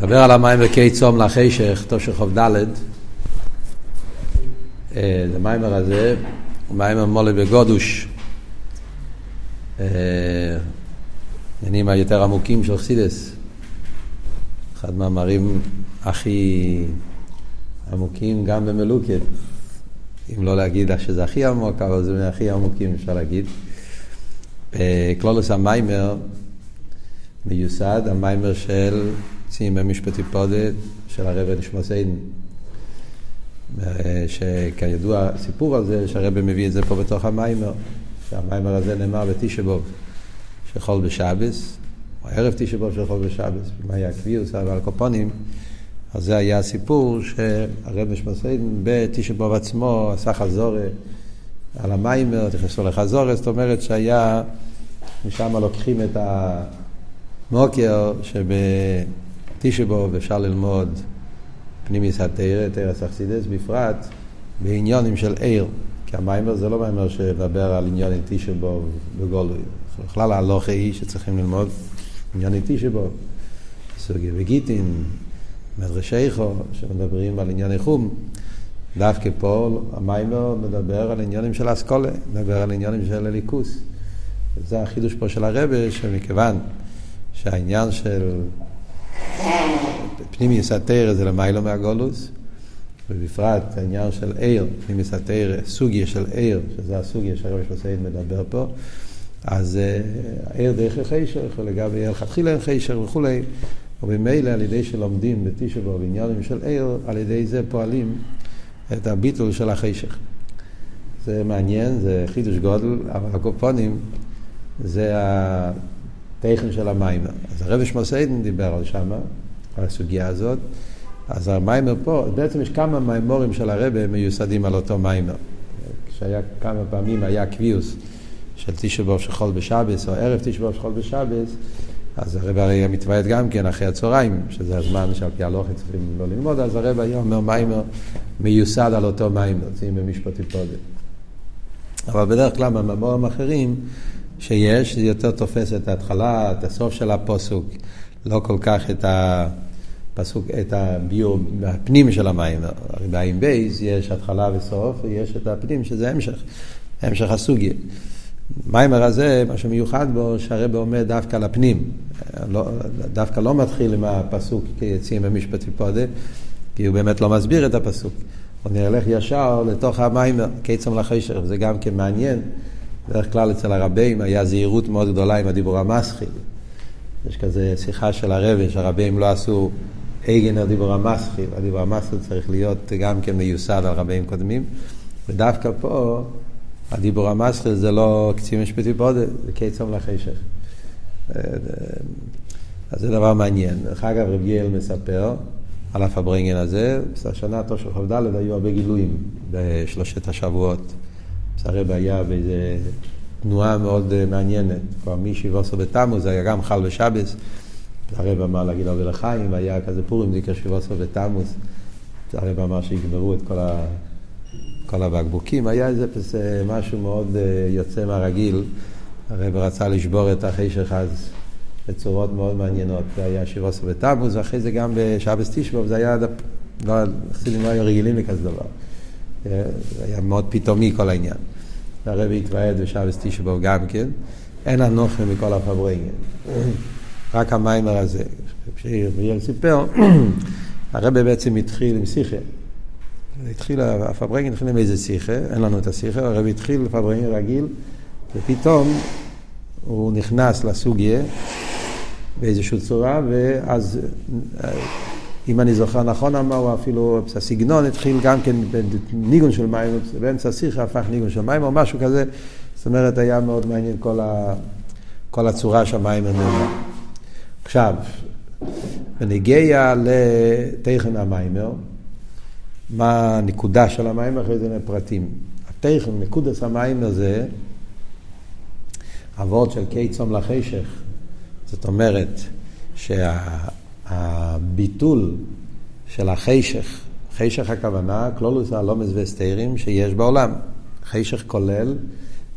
נדבר על המים וקי צום לחשך, תושך חוב ד', זה מיימר הזה, מיימר מולי בגודוש, עניינים היותר עמוקים של חסידס, אחד מהמרים הכי עמוקים גם במלוקת, אם לא להגיד שזה הכי עמוק, אבל זה מהכי עמוקים אפשר להגיד. קלולוס המיימר מיוסד, המיימר של ציין במשפטי פודת של הרב נשמע סיידן. שכידוע, הסיפור הזה, שהרב מביא את זה פה בתוך המיימר, שהמיימר הזה נאמר בתשבוב של חול בשבס, או ערב תשבוב של חול בשבס, מה היה קביעוס ועל קופונים, אז זה היה הסיפור שהרב נשמע סיידן בתשבוב עצמו עשה חזורה על המיימר, נכנסו לחזורה, זאת אומרת שהיה, משם לוקחים את המוקר שב... תשבוב אפשר ללמוד פנימיס התרא, תרא סכסידס, בפרט בעניונים של עיר. כי המיימר זה לא מיימר שמדבר על עניונים תשבוב בגולוי. בכלל ההלוכה היא שצריכים ללמוד עניונים תשבוב. סוגיה וגיטין, מדרשיכו, שמדברים על ענייני חום. דווקא פה המיימר מדבר על עניונים של אסכולה, מדבר על עניונים של הליכוס. זה החידוש פה של הרבה, שמכיוון שהעניין של פנימיוס התרא זה למיילו מהגולוס, ובפרט העניין של עיר, פנימיוס התרא, סוגיה של עיר, שזה הסוגיה שהרב שפסיין מדבר פה, אז עיר דרך החשר, לגבי לכתחילה אין חשר וכולי, ובמילא על ידי שלומדים בתשבו בעניינים של עיר, על ידי זה פועלים את הביטול של החשך. זה מעניין, זה חידוש גודל, אבל הקופונים זה התכן של המיימר. אז הרב שמוסיידן דיבר על שמה, הסוגיה הזאת. אז המיימר פה, בעצם יש כמה מיימורים של הרבה מיוסדים על אותו מיימר. כשהיה כמה פעמים היה קביוס של תשבוב של חול בשבס, או ערב תשבוב של חול בשבס, אז הרב הרי מתוועד גם כן אחרי הצהריים, שזה הזמן שעל פי הלוכת צריכים לא ללמוד, אז הרב היה אומר מיימר מיוסד על אותו מיימר, יוצאים במשפטי פודם. אבל בדרך כלל במאמרים אחרים שיש, זה יותר תופס את ההתחלה, את הסוף של הפוסוק, לא כל כך את הפסוק, את הביור, הפנים של המים. בעין בייס יש התחלה וסוף, ויש את הפנים שזה המשך, המשך הסוגיה. מיימר הזה, מה שמיוחד בו, שהרבא עומד דווקא על הפנים. לא, דווקא לא מתחיל עם הפסוק כיציאים במשפטי פודה, כי הוא באמת לא מסביר את הפסוק. הוא נלך ישר לתוך המיימר, קיצם לחשך, זה גם כן מעניין. בדרך כלל אצל הרבים היה זהירות מאוד גדולה עם הדיבור המסחיל. יש כזה שיחה של הרבי, שהרבים לא עשו עגן הדיבור המסחיל, הדיבור המסחיל צריך להיות גם כן מיוסד על רבים קודמים, ודווקא פה הדיבור המסחיל זה לא קצין משפטי בודד, זה קיצום לחשך. אז זה דבר מעניין. דרך אגב, רב גיאל מספר על אף הברינגן הזה, בשנה תושך כ"ד היו הרבה גילויים בשלושת השבועות. הרב היה באיזה תנועה מאוד מעניינת. כבר מישיבוסו בתמוז, זה היה גם חל בשבס. הרב אמר להגיד הרבה לחיים, היה כזה פורים זיקר שיבוסו בתמוז. הרב אמר שיגמרו את כל, ה... כל הבקבוקים. היה איזה פס... משהו מאוד יוצא מהרגיל. הרב רצה לשבור את החשך אז בצורות מאוד מעניינות. זה היה שיבוסו בתמוז, ואחרי זה גם בשבס תשבוב, זה היה... לא, חסידים לא היו רגילים לכזה דבר. זה היה מאוד פתאומי כל העניין. הרבי התוועד בשבס תשבו גם כן. אין אנוכי מכל הפברנגן. רק המיימר הזה. כשאיר סיפר, הרבי בעצם התחיל עם שיחה. התחיל, הפברנגן התחיל עם איזה שיחה, אין לנו את השיחה, הרבי התחיל פברנגן רגיל, ופתאום הוא נכנס לסוגיה באיזושהי צורה, ואז אם אני זוכר נכון אמר, אפילו הסגנון התחיל גם כן בניגון של מים, באמצע השיחה הפך ניגון של מים או משהו כזה, זאת אומרת היה מאוד מעניין כל, ה, כל הצורה שהמים נאמר. עכשיו, בנגיע לתכן המיימר, מה הנקודה של המיימר, אחרי זה לפרטים. התכן, נקודס המיימר זה אבות של קיצום לחשך. זאת אומרת, שה... הביטול של החשך, חשך הכוונה, כלולוס הלומס וסתירים שיש בעולם. חשך כולל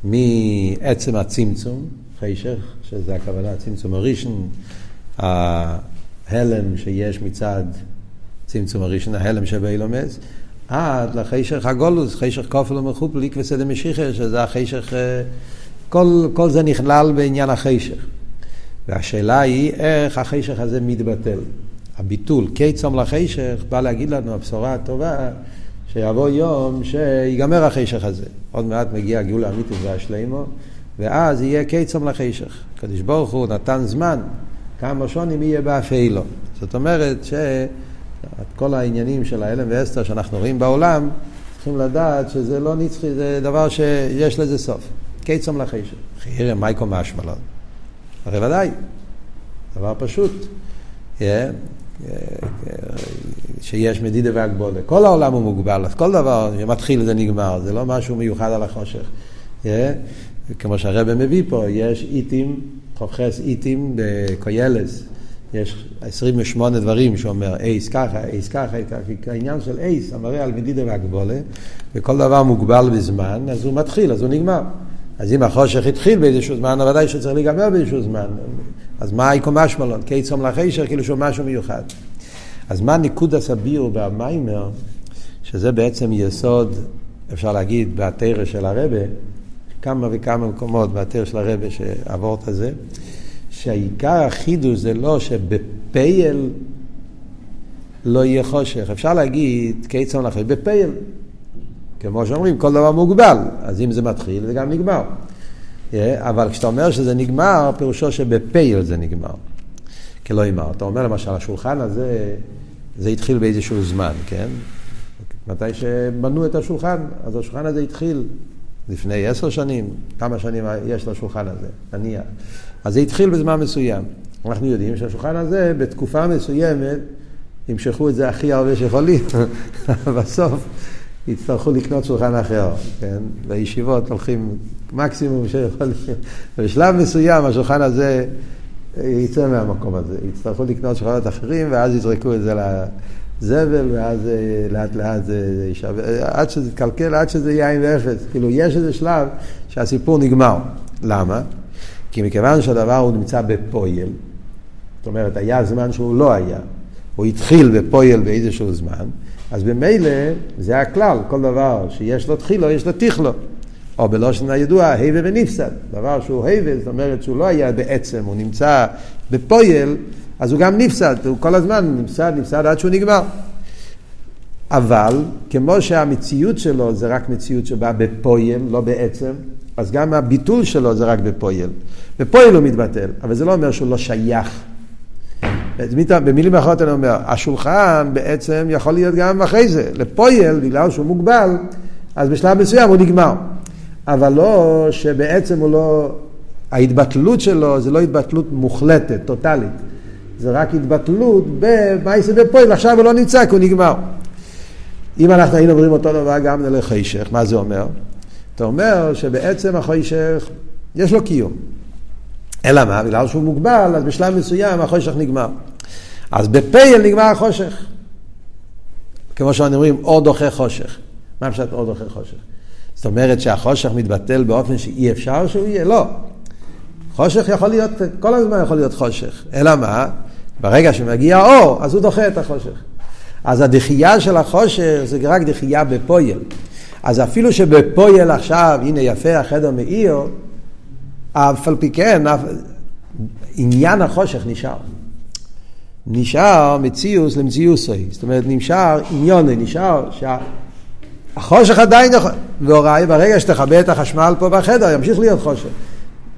מעצם הצמצום, חשך, שזה הכוונה, הצמצום הראשון, ההלם שיש מצד צמצום הראשון, ההלם שבאילומס, עד לחישך הגולוס, חישך כופל ומחופל, ליקווה סדר משיחה, שזה החישך, אה, כל, כל זה נכלל בעניין החישך. והשאלה היא איך החישך הזה מתבטל. הביטול, קיצום לחישך, בא להגיד לנו הבשורה הטובה, שיבוא יום שיגמר החישך הזה. עוד מעט מגיע הגאולה האמיתית והשלימו, ואז יהיה קיצום לחישך. הקדוש ברוך הוא נתן זמן, כמה שונים יהיה באפילו. זאת אומרת שכל העניינים של ההלם ואסתר שאנחנו רואים בעולם, צריכים לדעת שזה לא נצחי, זה דבר שיש לזה סוף. קיצום לחישך. חיירם מייקו משמלון. הרי ודאי, דבר פשוט. Yeah, שיש מדידה והגבולה. כל העולם הוא מוגבל, אז כל דבר שמתחיל זה נגמר, זה לא משהו מיוחד על החושך. Yeah, כמו שהרבא מביא פה, יש איתים, חופכס איתים בקוילס, יש 28 דברים שאומר אייס ככה, אייס ככה, העניין של אייס המראה על מדידה והגבולה, וכל דבר מוגבל בזמן, אז הוא מתחיל, אז הוא נגמר. אז אם החושך התחיל באיזשהו זמן, ודאי שצריך להיגמר באיזשהו זמן. אז מה איקו משמלון? קיצום לחשר, כאילו שהוא משהו מיוחד. אז מה ניקוד הסביר במיימר, שזה בעצם יסוד, אפשר להגיד, בתרא של הרבה, כמה וכמה מקומות בתרא של הרבה שעבורת הזה, שהעיקר החידוש זה לא שבפייל לא יהיה חושך. אפשר להגיד קיצון לחש, בפייל. כמו שאומרים, כל דבר מוגבל, אז אם זה מתחיל זה גם נגמר. אבל כשאתה אומר שזה נגמר, פירושו שבפייל זה נגמר. כלא אמר. אתה אומר למשל, השולחן הזה, זה התחיל באיזשהו זמן, כן? מתי שבנו את השולחן, אז השולחן הזה התחיל לפני עשר שנים, כמה שנים יש לשולחן הזה, נניח. אז זה התחיל בזמן מסוים. אנחנו יודעים שהשולחן הזה, בתקופה מסוימת, ימשכו את זה הכי הרבה שיכולים. בסוף יצטרכו לקנות שולחן אחר, כן? בישיבות הולכים מקסימום שיכולים. בשלב מסוים השולחן הזה יצא מהמקום הזה. יצטרכו לקנות שולחנות אחרים, ואז יזרקו את זה לזבל, ואז אה, לאט לאט זה יישבר, עד שזה יתקלקל, עד שזה יהיה עין ואפס. כאילו, יש איזה שלב שהסיפור נגמר. למה? כי מכיוון שהדבר הוא נמצא בפויל, זאת אומרת, היה זמן שהוא לא היה, הוא התחיל בפועל באיזשהו זמן, אז במילא זה הכלל, כל דבר שיש לו תחילה, יש לו תכלה. או בלשון הידוע, הווה ונפסד. דבר שהוא הווה, זאת אומרת שהוא לא היה בעצם, הוא נמצא בפועל, אז הוא גם נפסד, הוא כל הזמן נפסד, נפסד עד שהוא נגמר. אבל, כמו שהמציאות שלו זה רק מציאות שבאה בפועל, לא בעצם, אז גם הביטול שלו זה רק בפועל. בפויל הוא מתבטל, אבל זה לא אומר שהוא לא שייך. במילים אחרות אני אומר, השולחן בעצם יכול להיות גם אחרי זה. לפויל, בגלל שהוא מוגבל, אז בשלב מסוים הוא נגמר. אבל לא שבעצם הוא לא, ההתבטלות שלו זה לא התבטלות מוחלטת, טוטאלית. זה רק התבטלות במאייסה בפועל, עכשיו הוא לא נמצא כי הוא נגמר. אם אנחנו היינו אומרים אותו דבר גם לחישך, מה זה אומר? אתה אומר שבעצם החוישך יש לו קיום. אלא מה? בגלל שהוא מוגבל, אז בשלב מסוים החושך נגמר. אז בפייל נגמר החושך. כמו שאנחנו אומרים, אור דוחה חושך. מה פשוט אור דוחה חושך? זאת אומרת שהחושך מתבטל באופן שאי אפשר שהוא יהיה? לא. חושך יכול להיות, כל הזמן יכול להיות חושך. אלא מה? ברגע שמגיע אור, אז הוא דוחה את החושך. אז הדחייה של החושך זה רק דחייה בפויל. אז אפילו שבפויל עכשיו, הנה יפה החדר מאיר, אף על פי כן, עניין החושך נשאר. נשאר מציאוס למציאוסוי. זאת אומרת, נשאר עניוני, נשאר שה... החושך עדיין יכול, והוראי, ברגע שתכבה את החשמל פה בחדר, ימשיך להיות חושך.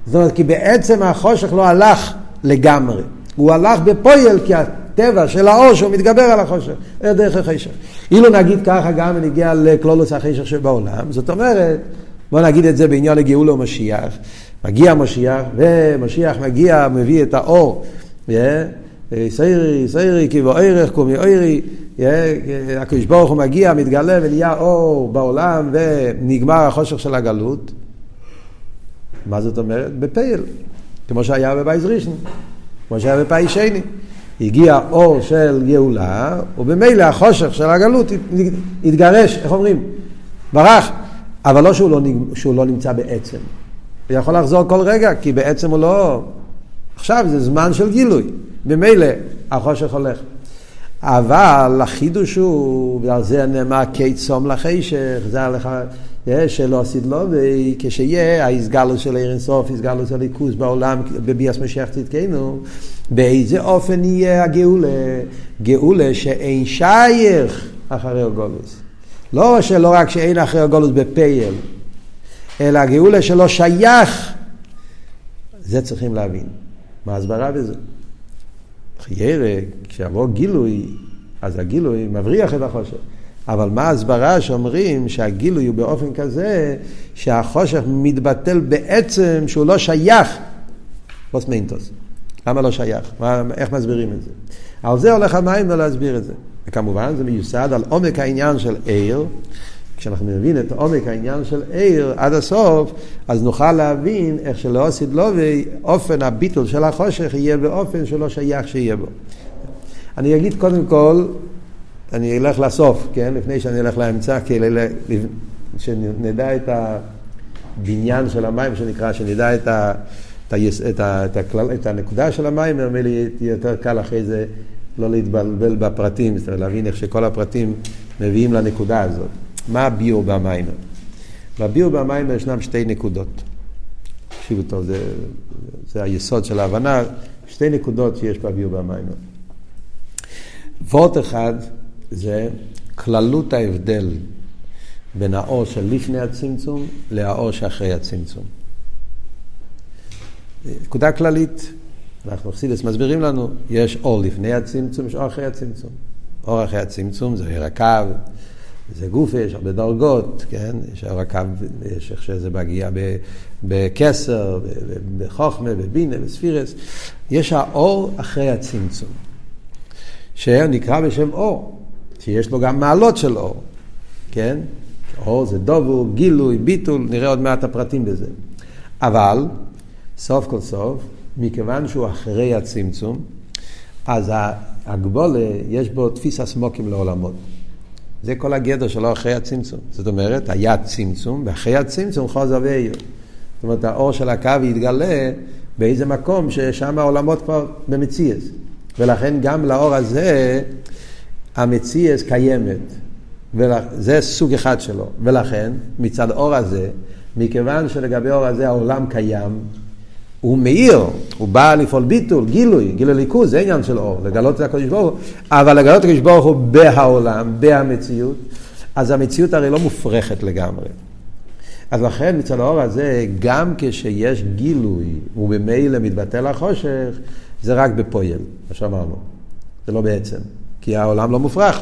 זאת אומרת, כי בעצם החושך לא הלך לגמרי. הוא הלך בפועל, כי הטבע של האור שהוא מתגבר על החושך, דרך החשך. אילו נגיד ככה גם נגיע לכלולוס החשך שבעולם, זאת אומרת, בוא נגיד את זה בעניין לגאולה ומשיח. מגיע משיח, ומשיח מגיע, מביא את האור. סיירי, סיירי, כי באוירך קומי אוירי, הקדוש ברוך הוא מגיע, מתגלה ונהיה אור בעולם ונגמר החושך של הגלות. מה זאת אומרת? בפייל, כמו שהיה בבייז ראשון, כמו שהיה בפאי שני. הגיע אור של גאולה, ובמילא החושך של הגלות התגרש, איך אומרים? ברח, אבל לא שהוא לא, שהוא לא נמצא בעצם. הוא יכול לחזור כל רגע, כי בעצם הוא לא... עכשיו זה זמן של גילוי. ממילא החושך הולך. אבל החידוש הוא, ועל זה נאמר קיצום לחשך, זה הלכה, שלא עשית לו, וכשיהיה ההסגלות של עיר אינסוף, הסגלות של ליכוז בעולם, בביאס משיח תתקנו, באיזה אופן יהיה הגאולה? גאולה שאין שייך אחרי הגולוס. לא שלא רק שאין אחרי הגולוס בפייל, אלא הגאולה שלא שייך. זה צריכים להבין. מה ההסברה בזה? חיירה, כשיבוא גילוי, אז הגילוי מבריח את החושך. אבל מה ההסברה שאומרים שהגילוי הוא באופן כזה שהחושך מתבטל בעצם שהוא לא שייך פוסט למה לא שייך? מה, איך מסבירים את זה? על זה הולך המים להסביר את זה. וכמובן זה מיוסד על עומק העניין של עיר. כשאנחנו נבין את עומק העניין של עיר עד הסוף, אז נוכל להבין איך שלא עשית לובי, אופן הביטול של החושך יהיה באופן שלא שייך שיהיה בו. אני אגיד קודם כל, אני אלך לסוף, כן? לפני שאני אלך לאמצע, כאילו, שנדע את הבניין של המים, שנקרא, שנדע את, ה, את, ה, את, ה, את, הכלל, את הנקודה של המים, נראה לי יהיה יותר קל אחרי זה לא להתבלבל בפרטים, זאת אומרת, להבין איך שכל הפרטים מביאים לנקודה הזאת. מה הביור במיימר? בביור במיימר ישנם שתי נקודות. תקשיבו טוב, זה, זה היסוד של ההבנה, שתי נקודות שיש בביור במיימר. וורט אחד זה כללות ההבדל בין האור של לפני הצמצום לאור שאחרי הצמצום. נקודה כללית, אנחנו חסידס מסבירים לנו, יש אור לפני הצמצום, יש אור אחרי הצמצום. אור אחרי הצמצום זה עיר זה גוף, יש הרבה דרגות, כן? יש הקו, יש איך שזה מגיע בקסר, בחוכמה, בבינה, בספירס. יש האור אחרי הצמצום, שנקרא בשם אור. שיש לו גם מעלות של אור, כן? אור זה דובור, גילוי, ביטול, נראה עוד מעט הפרטים בזה. אבל, סוף כל סוף, מכיוון שהוא אחרי הצמצום, אז הגבולה, יש בו תפיס הסמוקים לעולמות. זה כל הגדר שלו אחרי הצמצום. זאת אומרת, היה צמצום, ואחרי הצמצום חוזר ואיר. זאת אומרת, האור של הקו יתגלה באיזה מקום ששם העולמות כבר במציאס. ולכן גם לאור הזה המציאס קיימת. זה סוג אחד שלו. ולכן, מצד אור הזה, מכיוון שלגבי אור הזה העולם קיים, הוא מאיר, הוא בא לפעול ביטול, גילוי, גילוי ליכוז, זה עניין של אור, לגלות את הקדוש ברוך הוא, אבל לגלות את הקדוש ברוך הוא בהעולם, בהמציאות, אז המציאות הרי לא מופרכת לגמרי. אז לכן מצד האור הזה, גם כשיש גילוי, ובמילא מתבטל החושך, זה רק בפועל, מה שאמרנו. זה לא בעצם. כי העולם לא מופרך.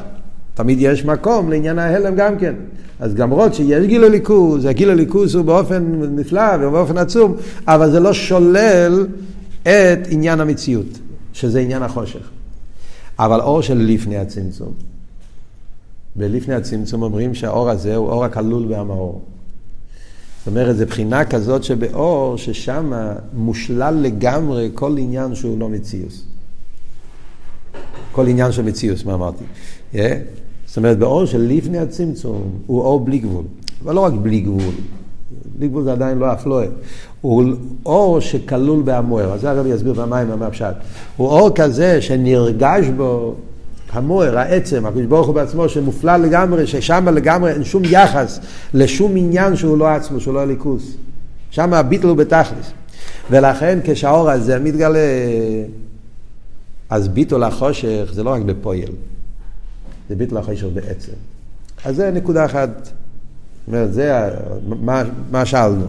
תמיד יש מקום לעניין ההלם גם כן. אז למרות שיש גיל הליכוז, הגיל הליכוז הוא באופן נפלא ובאופן עצום, אבל זה לא שולל את עניין המציאות, שזה עניין החושך. אבל אור של לפני הצמצום. בלפני הצמצום אומרים שהאור הזה הוא אור הכלול והמאור. זאת אומרת, זו בחינה כזאת שבאור, ששם מושלל לגמרי כל עניין שהוא לא מציאוס. כל עניין של מציאוס, מה אמרתי? Yeah. זאת אומרת, באור של לפני הצמצום הוא אור בלי גבול. אבל לא רק בלי גבול, בלי גבול זה עדיין לא אף לא הוא אור שכלול בהמוער, אז זה הרב יסביר במים מה הפשט. הוא אור כזה שנרגש בו המוער, העצם, הקדוש ברוך הוא בעצמו, שמופלל לגמרי, ששם לגמרי אין שום יחס לשום עניין שהוא לא עצמו, שהוא לא הליכוס. שם הביטל הוא בתכלס. ולכן כשהאור הזה מתגלה אז ביטול החושך זה לא רק בפועל, זה ביטול החושך בעצם. אז זה נקודה אחת. זאת אומרת, זה, מה, מה שאלנו?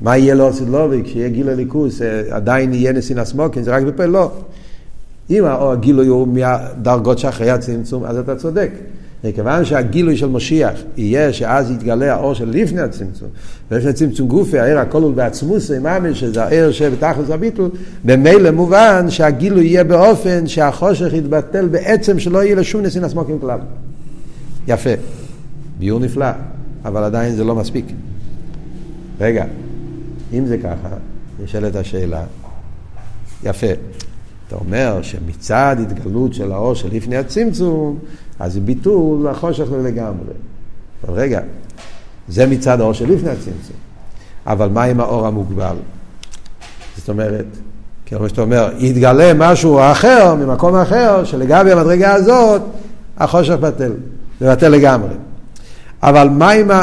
מה יהיה לו סילובי כשיהיה גיל הליכוס, אה, עדיין יהיה נסין הסמוקין, זה רק בפועל? לא. אם הגילוי הוא מהדרגות שאחרי הצמצום, אז אתה צודק. מכיוון שהגילוי של משיח יהיה שאז יתגלה האור של לפני הצמצום, ולפני צמצום גופי, העיר הכל הוא בעצמוס, ממש, שזה העיר שבתכלס הביטול, במילא מובן שהגילוי יהיה באופן שהחושך יתבטל בעצם שלא יהיה לשום נסין הסמוקים כלל. יפה, ביור נפלא, אבל עדיין זה לא מספיק. רגע, אם זה ככה, נשאלת השאלה, יפה, אתה אומר שמצד התגלות של האור של לפני הצמצום, אז זה ביטול החושך לגמרי. אבל רגע, זה מצד האור של לפני הצמצום. אבל מה עם האור המוגבל? זאת אומרת, כמו שאתה אומר, יתגלה משהו אחר, ממקום אחר, שלגבי המדרגה הזאת, החושך בטל, זה בטל לגמרי. אבל מה עם ה...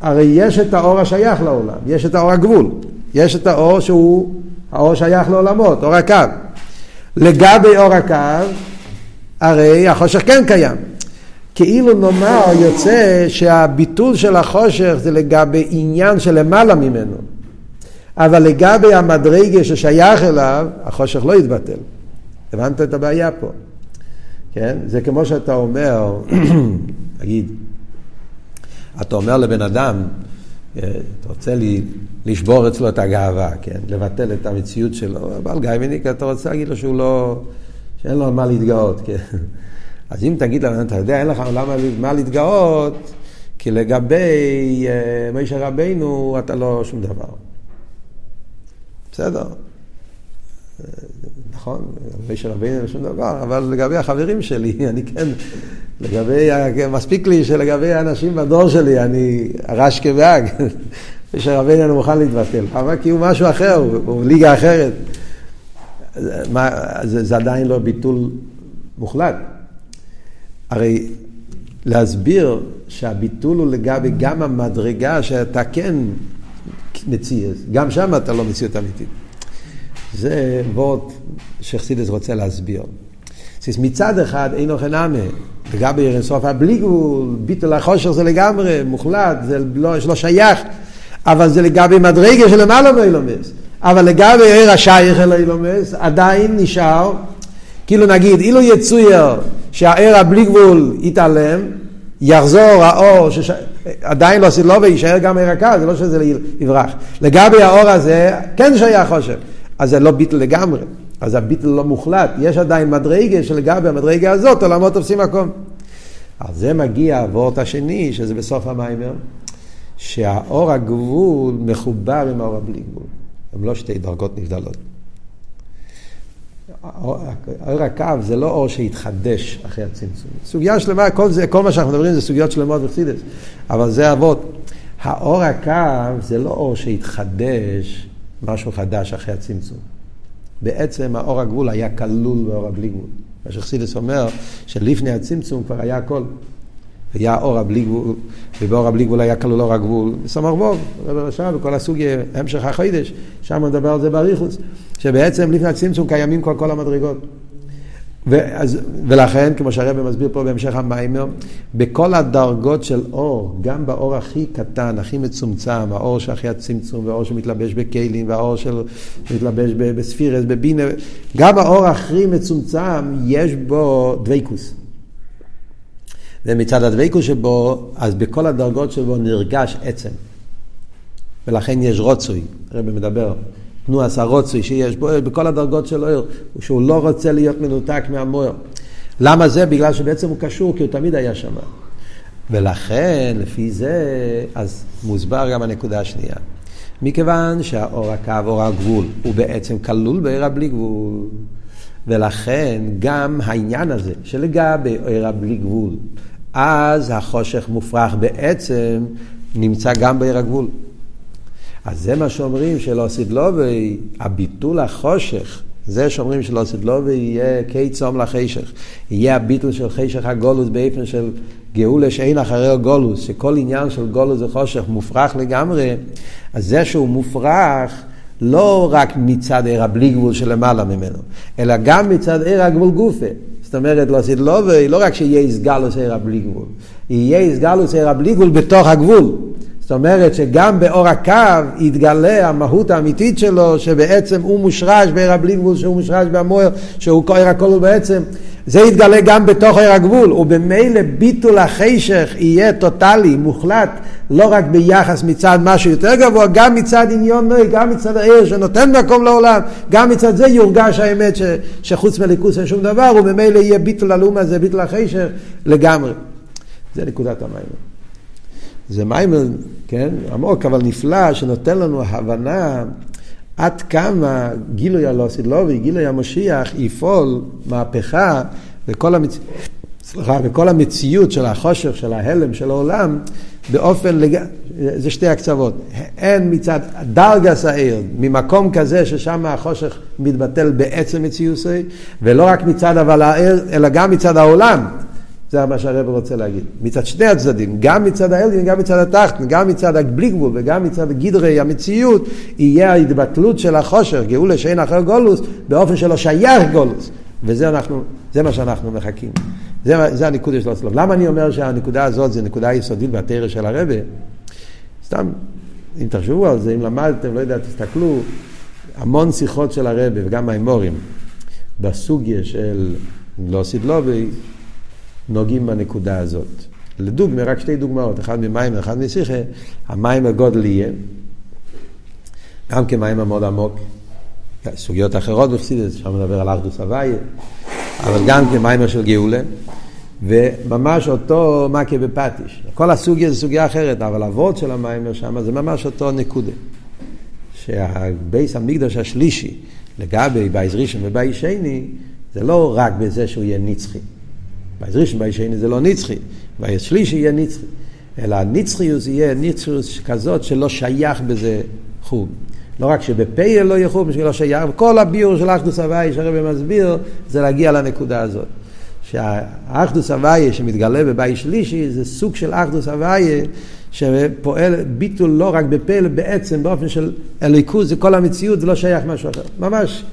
הרי יש את האור השייך לעולם, יש את האור הגבול, יש את האור שהוא האור שייך לעולמות, אור הקו. לגבי אור הקו, הרי החושך כן קיים. כאילו נאמר יוצא שהביטול של החושך זה לגבי עניין שלמעלה ממנו. אבל לגבי המדרגה ששייך אליו, החושך לא יתבטל. הבנת את הבעיה פה? כן? זה כמו שאתה אומר, נגיד, אתה אומר לבן אדם, אה, אתה רוצה לי לשבור אצלו את הגאווה, כן? לבטל את המציאות שלו, אבל גיא מניק, אתה רוצה להגיד לו שהוא לא, שאין לו על מה להתגאות, כן? אז אם תגיד לו, אתה יודע, אין לך למה מה להתגאות, כי לגבי uh, משה רבינו אתה לא שום דבר. בסדר. נכון, לגבי של רבינו אין שום דבר, אבל לגבי החברים שלי, אני כן, לגבי, מספיק לי שלגבי האנשים בדור שלי, אני הרש כבהג, של רבינו אני מוכן להתבטל. למה? כי הוא משהו אחר, הוא ליגה אחרת. מה, זה, זה עדיין לא ביטול מוחלט. הרי להסביר שהביטול הוא לגבי גם המדרגה שאתה כן מציאס, גם שם אתה לא מציאות אמיתית. זה וורד שחסידס רוצה להסביר. מצד אחד אין אוכל נאמה, לגבי אינסוף הבלי גבול, ביטול החושר זה לגמרי מוחלט, זה לא, לא שייך, אבל זה לגבי מדרגה של למעלה מאילומס. אבל לגבי עיר השייך אל אילומס, עדיין נשאר, כאילו נגיד, אילו יצויר שהעיר הבלי גבול יתעלם, יחזור האור, שש... עדיין לא סילוב ויישאר גם עיר הקו, זה לא שזה יברח. לגבי האור הזה, כן שייך חושב. אז זה לא ביטל לגמרי, אז הביטל לא מוחלט, יש עדיין מדרגה שלגבי המדרגה הזאת עולמות תופסים מקום. על זה מגיע הוורט השני, שזה בסוף המיימר, שהאור הגבול מחובר עם האור הבלי גבול. הם לא שתי דרגות נבדלות. אור הקו זה לא אור שהתחדש אחרי הצמצום. סוגיה שלמה, כל, זה, כל מה שאנחנו מדברים זה סוגיות שלמות וחסידס, אבל זה אבות. האור הקו זה לא אור שהתחדש משהו חדש אחרי הצמצום. בעצם האור הגבול היה כלול באור הבלי גבול. מה שחסידס אומר, שלפני הצמצום כבר היה הכל. היה אור הבלי גבול, ובאור הבלי גבול היה כלול אור הגבול. בסמר ווב, רבי רשב, וכל הסוג המשך החוידש, שם מדבר על זה באריכוס, שבעצם לפני הצמצום קיימים כל, כל המדרגות. ואז, ולכן, כמו שהרבא מסביר פה בהמשך המיימר, בכל הדרגות של אור, גם באור הכי קטן, הכי מצומצם, האור שאחרי הצמצום, והאור שמתלבש בכלים, והאור שמתלבש בספירס, בבינה, גם האור הכי מצומצם, יש בו ומצד הדבייקוס שבו, אז בכל הדרגות שבו נרגש עצם. ולכן יש רוצוי, הרב מדבר תנועס הרוצוי שיש בו, בכל הדרגות של אויר, שהוא לא רוצה להיות מנותק מהמויר. למה זה? בגלל שבעצם הוא קשור, כי הוא תמיד היה שם. ולכן, לפי זה, אז מוסבר גם הנקודה השנייה. מכיוון שהאור הקו, אור הגבול, הוא בעצם כלול בעיר הבלי גבול. ולכן גם העניין הזה שלגבי עיר הבלי גבול, אז החושך מופרך בעצם נמצא גם בעיר הגבול. אז זה מה שאומרים שלא סידלובי, הביטול החושך, זה שאומרים שלא סידלובי יהיה קיצום לחשך. יהיה הביטול של חשך הגולוס באופן של גאולה שאין אחרי הגולוס, שכל עניין של גולוס וחושך מופרך לגמרי, אז זה שהוא מופרך לא רק מצד עיר הבלי גבול שלמעלה ממנו, אלא גם מצד עיר הגבול גופה. זאת אומרת, לא סידלובי, לא רק שיהיה איסגלוס עיר הבלי גבול, יהיה איסגלוס עיר הבלי גבול בתוך הגבול. זאת אומרת שגם באור הקו יתגלה המהות האמיתית שלו, שבעצם הוא מושרש בעיר הבלי גבול, שהוא מושרש במוער, שהוא עיר הכל הוא בעצם, זה יתגלה גם בתוך עיר הגבול, ובמילא ביטול החשך יהיה טוטאלי, מוחלט, לא רק ביחס מצד משהו יותר גבוה, גם מצד עניון נוי, גם מצד העיר שנותן מקום לעולם, גם מצד זה יורגש האמת ש, שחוץ מליכוס אין שום דבר, ובמילא יהיה ביטול הלאום הזה, ביטול החשך לגמרי. זה נקודת המים. זה מיימר, כן, עמוק אבל נפלא, שנותן לנו הבנה עד כמה גילוי הלוסידלובי, גילוי המשיח, יפעול מהפכה וכל, המצ... סליחה, וכל המציאות של החושך, של ההלם, של העולם, באופן, לג... זה שתי הקצוות. אין מצד דרגס העיר, ממקום כזה ששם החושך מתבטל בעצם מציוסי, ולא רק מצד אבל העיר, אלא גם מצד העולם. זה מה שהרב רוצה להגיד. מצד שני הצדדים, גם מצד האלגין, גם מצד התחתן, גם מצד הבלי גבול וגם מצד גדרי המציאות, יהיה ההתבטלות של החושך, גאולה שאין אחר גולוס, באופן שלא שייך גולוס. וזה אנחנו, זה מה שאנחנו מחכים. זה, זה הנקודה של הסלוב. למה אני אומר שהנקודה הזאת זה נקודה יסודית בתרא של הרבה? סתם, אם תחשבו על זה, אם למדתם, לא יודע, תסתכלו, המון שיחות של הרבה וגם מימורים בסוגיה של לא סדלובי, נוגעים בנקודה הזאת. לדוגמה, רק שתי דוגמאות, אחד ממים ואחד משיחה, המים הגודל יהיה, גם כמים המאוד עמוק, סוגיות אחרות בחסידס, שם מדבר על אחדוס הוויה, אבל גם כמיימר של גאולה, וממש אותו מכה בפטיש. כל הסוגיה זה סוגיה אחרת, אבל אבות של המיימר שם זה ממש אותו נקודה. שהבייס המקדוש השלישי, לגבי בייס ראשון ובייס שני, זה לא רק בזה שהוא יהיה נצחי. בייס ראשון ובייס שני זה לא נצחי, בייס שלישי יהיה נצחי. אלא הנצחיוס יהיה נצחיוס כזאת שלא שייך בזה חום. לא רק שבפייל לא יחוב, בשביל לא שייך, כל הביור של אחדוס הוואי שהרבא מסביר, זה להגיע לנקודה הזאת. שהאחדוס הוואי שמתגלה בבית שלישי זה סוג של אחדוס הוואי שפועל ביטול לא רק בפה אלא בעצם באופן של אליקוז, זה כל המציאות, זה לא שייך משהו אחר. ממש,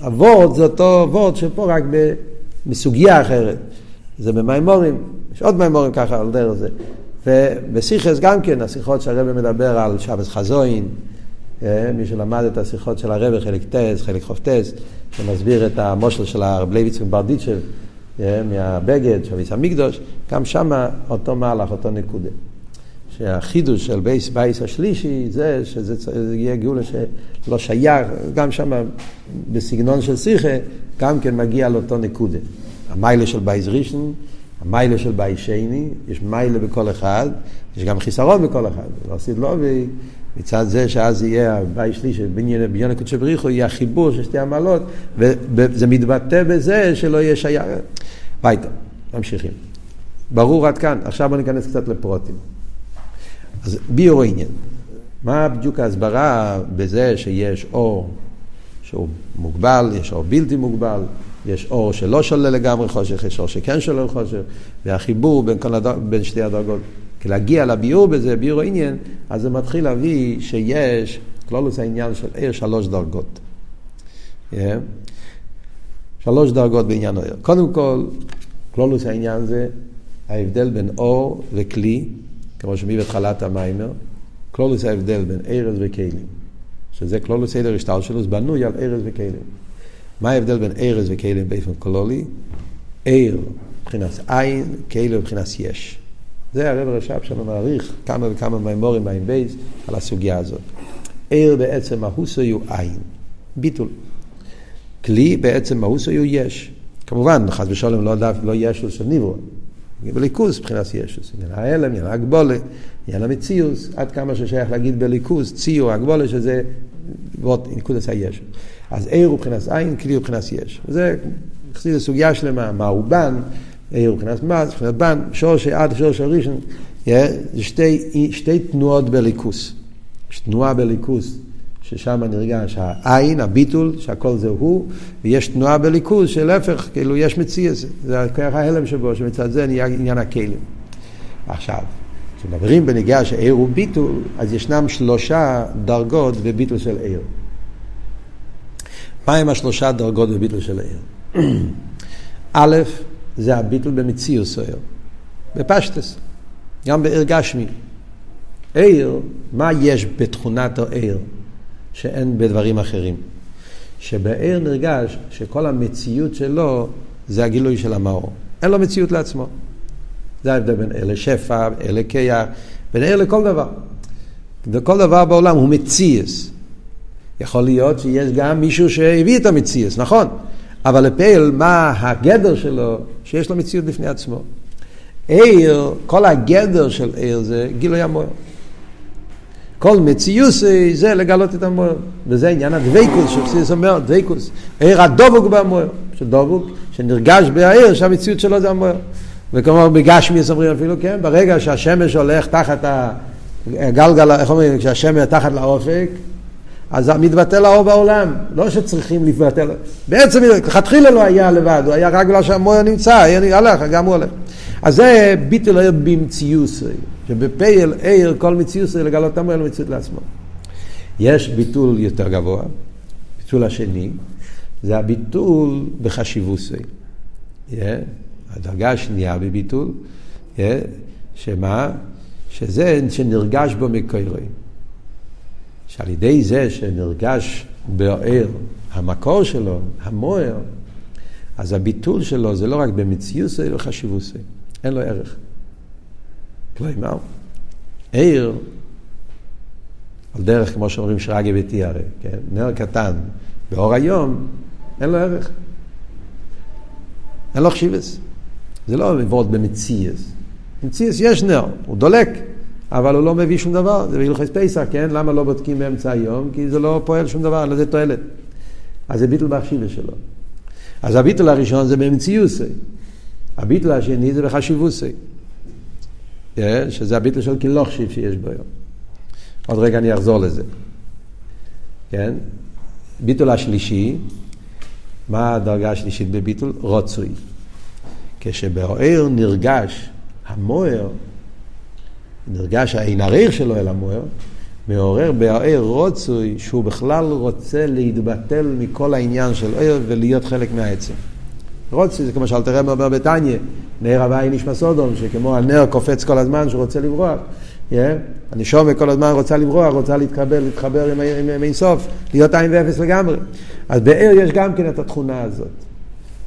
הוורד זה אותו וורד שפה רק בסוגיה אחרת. זה במימורים, יש עוד מימורים ככה על דרך זה. ובסיכס גם כן, השיחות שהרבא מדבר על שבס חזוין, אה, מי שלמד את השיחות של הרבי, חלק טס, חלק חופטס, שמסביר את המושל של הרב לייביץ וברדיצ'ב אה, מהבגד, שביס המקדוש, גם שם אותו מהלך, אותו נקודה. שהחידוש של בייס בייס השלישי זה שזה יהיה גאולה שלא שייך, גם שם בסגנון של שיחה, גם כן מגיע לאותו נקודה. המיילה של בייס ראשון, המיילה של בייס שני, יש מיילה בכל אחד, יש גם חיסרון בכל אחד. לא עשית לא, מצד זה שאז יהיה הבית שלישי, בניין הקודשי בריחו, יהיה החיבור של שתי המעלות, וזה מתבטא בזה שלא יהיה שייך. ביתה, ממשיכים. ברור עד כאן, עכשיו בוא ניכנס קצת לפרוטים. אז ביור עניין, מה בדיוק ההסברה בזה שיש אור שהוא מוגבל, יש אור בלתי מוגבל, יש אור שלא שולל לגמרי חושך, יש אור שכן שולל חושך, והחיבור בין, הדור, בין שתי הדרגות כי להגיע לביאור בזה, ביאור העניין, אז זה מתחיל להביא שיש, כלולוס העניין של עיר שלוש דרגות. Yeah. שלוש דרגות בעניין העיר. קודם כל, כלולוס העניין זה ההבדל בין אור וכלי, כמו שמביא בתחלת המיימר, כלולוס ההבדל בין ארז וכלים, שזה כלולוס סדר השטל שלו, זה בנוי על ארז וכלים. מה ההבדל בין ארז וכלים באופן כלולי? עיר מבחינת עין, כלים מבחינת יש. זה הרב רש"ב שם מעריך כמה וכמה מימורים בעין בייס על הסוגיה הזאת. עיר בעצם מהוסו הוא עין, ביטול. כלי בעצם מהוסו הוא יש. כמובן, חס ושלום לא, לא ישוס של ניברו. בליכוז מבחינת ישוס. עניין ההלם, עניין ההגבולה, עניין המציאוס, עד כמה ששייך להגיד בליכוז, ציור, הגבולה, שזה ועוד נקודת הישוס. אז עיר הוא מבחינת עין, כלי הוא מבחינת יש. זה סוגיה שלמה, מה הוא בן, עיר מבחינת מס, מבחינת בן, שורש עד שורש הראשון, זה שתי, שתי תנועות בליכוס. יש תנועה בליכוס, ששם נרגש העין, הביטול, שהכל זה הוא, ויש תנועה בליכוז שלהפך, כאילו יש מציאס, זה הכוח ההלם שבו, שמצד זה נהיה עניין הכלים. עכשיו, כשמדברים בנגיעה שעיר הוא ביטול, אז ישנם שלושה דרגות בביטול של עיר. מהם השלושה דרגות בביטול של עיר? א', זה הביטל במציאוס סוער, בפשטס, גם בעיר גשמי. עיר, מה יש בתכונת העיר שאין בדברים אחרים? שבעיר נרגש שכל המציאות שלו זה הגילוי של המאור. אין לו מציאות לעצמו. זה ההבדל בין עיר לשפע, עיר לקייח, בין עיר לכל דבר. וכל דבר בעולם הוא מציאס. יכול להיות שיש גם מישהו שהביא את המציאס, נכון? אבל לפעיל, מה הגדר שלו? שיש לו מציאות בפני עצמו. עיר, כל הגדר של עיר זה גילוי המוער. כל מציאות זה לגלות את המוער. וזה עניין הדבקוס, שפסידס אומר, דבקוס. עיר הדבוק במוער. שדבוק, שנרגש בעיר, שהמציאות שלו זה המוער. וכמו בגשמיאס אומרים אפילו, כן, ברגע שהשמש הולך תחת הגלגל, איך אומרים, כשהשמש תחת לאופק, אז מתבטל האור בעולם, לא שצריכים להתבטל, בעצם לכתחילה לא היה לבד, הוא היה רק בגלל שהמויר נמצא, הלך, גם הוא הולך. אז זה ביטל עיר במציוסי, שבפייל עיר כל מציוסי לגלות המויר למציאות לעצמו. יש ביטול יותר גבוה, ביטול השני, זה הביטול בחשיבוסי. Yeah, הדרגה השנייה בביטול, yeah, שמה? שזה שנרגש בו מקוירוי. שעל ידי זה שנרגש בעיר המקור שלו, המוער, אז הביטול שלו זה לא רק במציאות, אלא חשיבות. אין לו ערך. כלומר, עיר, על דרך, כמו שאומרים שרגי ביתי הרי, כן? נר קטן, באור היום, אין לו ערך. אין לו חשיבס. זה לא עבוד במציאס. במציאס יש נר, הוא דולק, אבל הוא לא מביא שום דבר, זה בהלכס פסח, כן? למה לא בודקים באמצע היום? כי זה לא פועל שום דבר, לא זה תועלת. אז זה ביטל בחשיבה שלו. אז הביטל הראשון זה במציוסי. הביטל השני זה בחשיבוסי. כן? שזה הביטל של קילוחשיב שיש בו היום. עוד רגע אני אחזור לזה. כן? ביטול השלישי, מה הדרגה השלישית בביטול? רוצוי. כשבאוהר נרגש המוער, נרגש העין הריר שלו אל המוער, מעורר באוהר רוצוי שהוא בכלל רוצה להתבטל מכל העניין של אוהר ולהיות חלק מהעצם. רוצוי זה כמו שאלתר רב אומר בתניא, נר הוואי נשמע סודום, שכמו הנר קופץ כל הזמן שהוא רוצה לברוח. Yeah, אני שומע כל הזמן רוצה לברוח, רוצה להתקבל, להתחבר עם, עם, עם אינסוף, להיות עין ואפס לגמרי. אז באר יש גם כן את התכונה הזאת.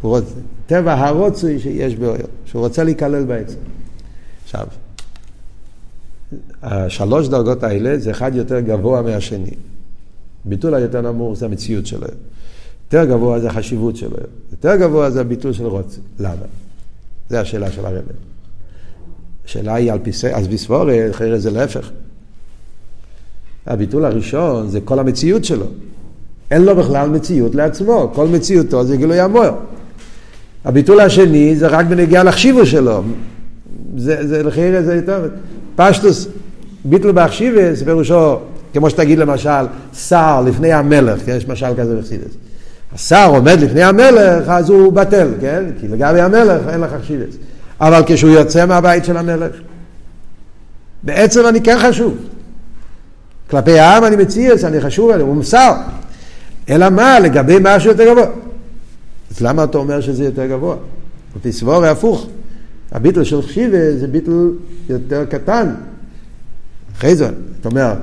הוא רוצה, טבע הרוצוי שיש באר, שהוא רוצה להיכלל בעצם. עכשיו, השלוש דרגות האלה זה אחד יותר גבוה מהשני. ביטול היותר נמוך זה המציאות שלו. יותר גבוה זה החשיבות שלו. יותר גבוה זה הביטול של רוצי. למה? זו השאלה של הרב. השאלה היא על פיסי, אז בסבורת, אחרי זה להפך. הביטול הראשון זה כל המציאות שלו. אין לו בכלל מציאות לעצמו, כל מציאותו זה גילוי המוער. הביטול השני זה רק בנגיעה לחשיבו שלו. זה, זה לחייר זה יותר, פשטוס, ביטול באחשיבס, פירושו, כמו שתגיד למשל, שר לפני המלך, יש משל כזה בחסידס. השר עומד לפני המלך, אז הוא בטל, כן? כי לגבי המלך אין לך חשיבס. אבל כשהוא יוצא מהבית של המלך, בעצם אני כן חשוב. כלפי העם אני מציע, שאני חשוב הוא מוסר. אלא מה, לגבי משהו יותר גבוה. אז למה אתה אומר שזה יותר גבוה? תסבור הפוך. הביטל של חשיבה זה ביטל יותר קטן. אחרי זה, אתה אומר,